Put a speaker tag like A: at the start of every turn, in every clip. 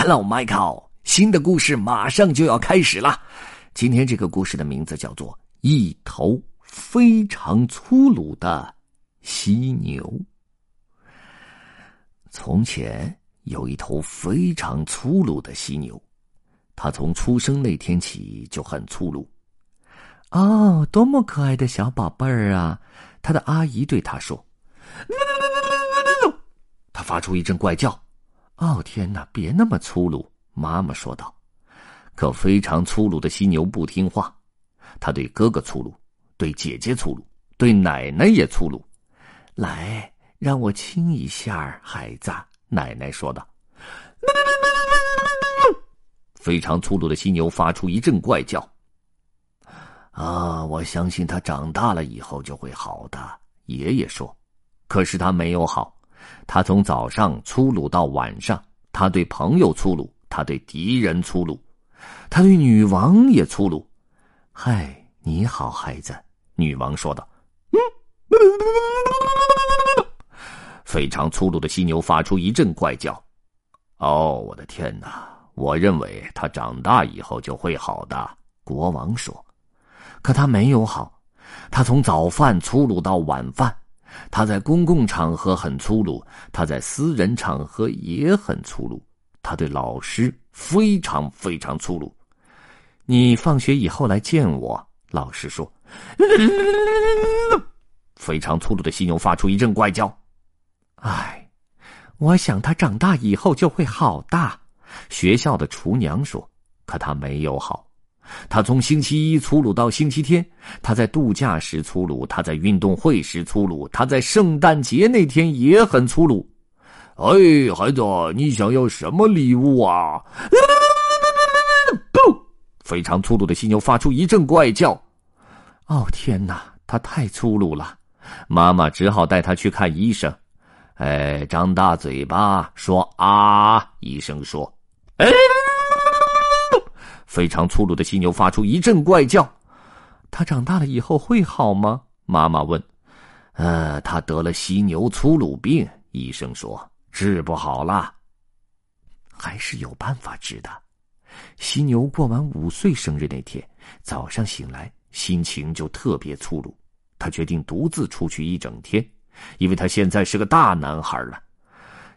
A: Hello, Michael。新的故事马上就要开始了。今天这个故事的名字叫做《一头非常粗鲁的犀牛》。从前有一头非常粗鲁的犀牛，它从出生那天起就很粗鲁。哦，多么可爱的小宝贝儿啊！他的阿姨对他说：“他发出一阵怪叫。”哦天哪！别那么粗鲁，妈妈说道。可非常粗鲁的犀牛不听话，他对哥哥粗鲁，对姐姐粗鲁，对奶奶也粗鲁。来，让我亲一下，孩子。奶奶说道。非常粗鲁的犀牛发出一阵怪叫。啊，我相信他长大了以后就会好的。爷爷说。可是他没有好。他从早上粗鲁到晚上，他对朋友粗鲁，他对敌人粗鲁，他对女王也粗鲁。嗨，你好，孩子，女王说道。非常粗鲁的犀牛发出一阵怪叫。哦，我的天哪！我认为他长大以后就会好的。国王说。可他没有好，他从早饭粗鲁到晚饭。他在公共场合很粗鲁，他在私人场合也很粗鲁。他对老师非常非常粗鲁。你放学以后来见我，老师说。非常粗鲁的犀牛发出一阵怪叫。唉，我想他长大以后就会好大。学校的厨娘说，可他没有好。他从星期一粗鲁到星期天，他在度假时粗鲁，他在运动会时粗鲁，他在圣诞节那天也很粗鲁。哎，孩子，你想要什么礼物啊？不，非常粗鲁的犀牛发出一阵怪叫。哦天哪，他太粗鲁了！妈妈只好带他去看医生。哎，张大嘴巴说啊！医生说，哎。非常粗鲁的犀牛发出一阵怪叫，他长大了以后会好吗？妈妈问。呃，他得了犀牛粗鲁病，医生说治不好了。还是有办法治的。犀牛过完五岁生日那天早上醒来，心情就特别粗鲁。他决定独自出去一整天，因为他现在是个大男孩了。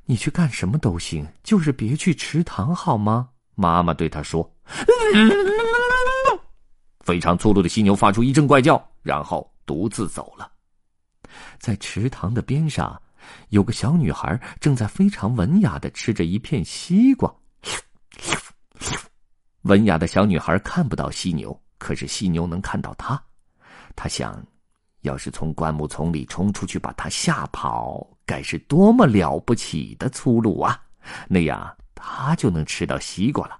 A: 你去干什么都行，就是别去池塘好吗？妈妈对他说。非常粗鲁的犀牛发出一阵怪叫，然后独自走了。在池塘的边上，有个小女孩正在非常文雅的吃着一片西瓜。文雅的小女孩看不到犀牛，可是犀牛能看到她。她想，要是从灌木丛里冲出去把她吓跑，该是多么了不起的粗鲁啊！那样她就能吃到西瓜了。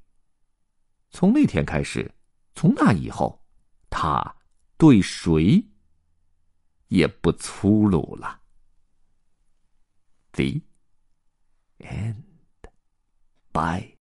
A: 从那天开始，从那以后，他对谁也不粗鲁了。The end. Bye.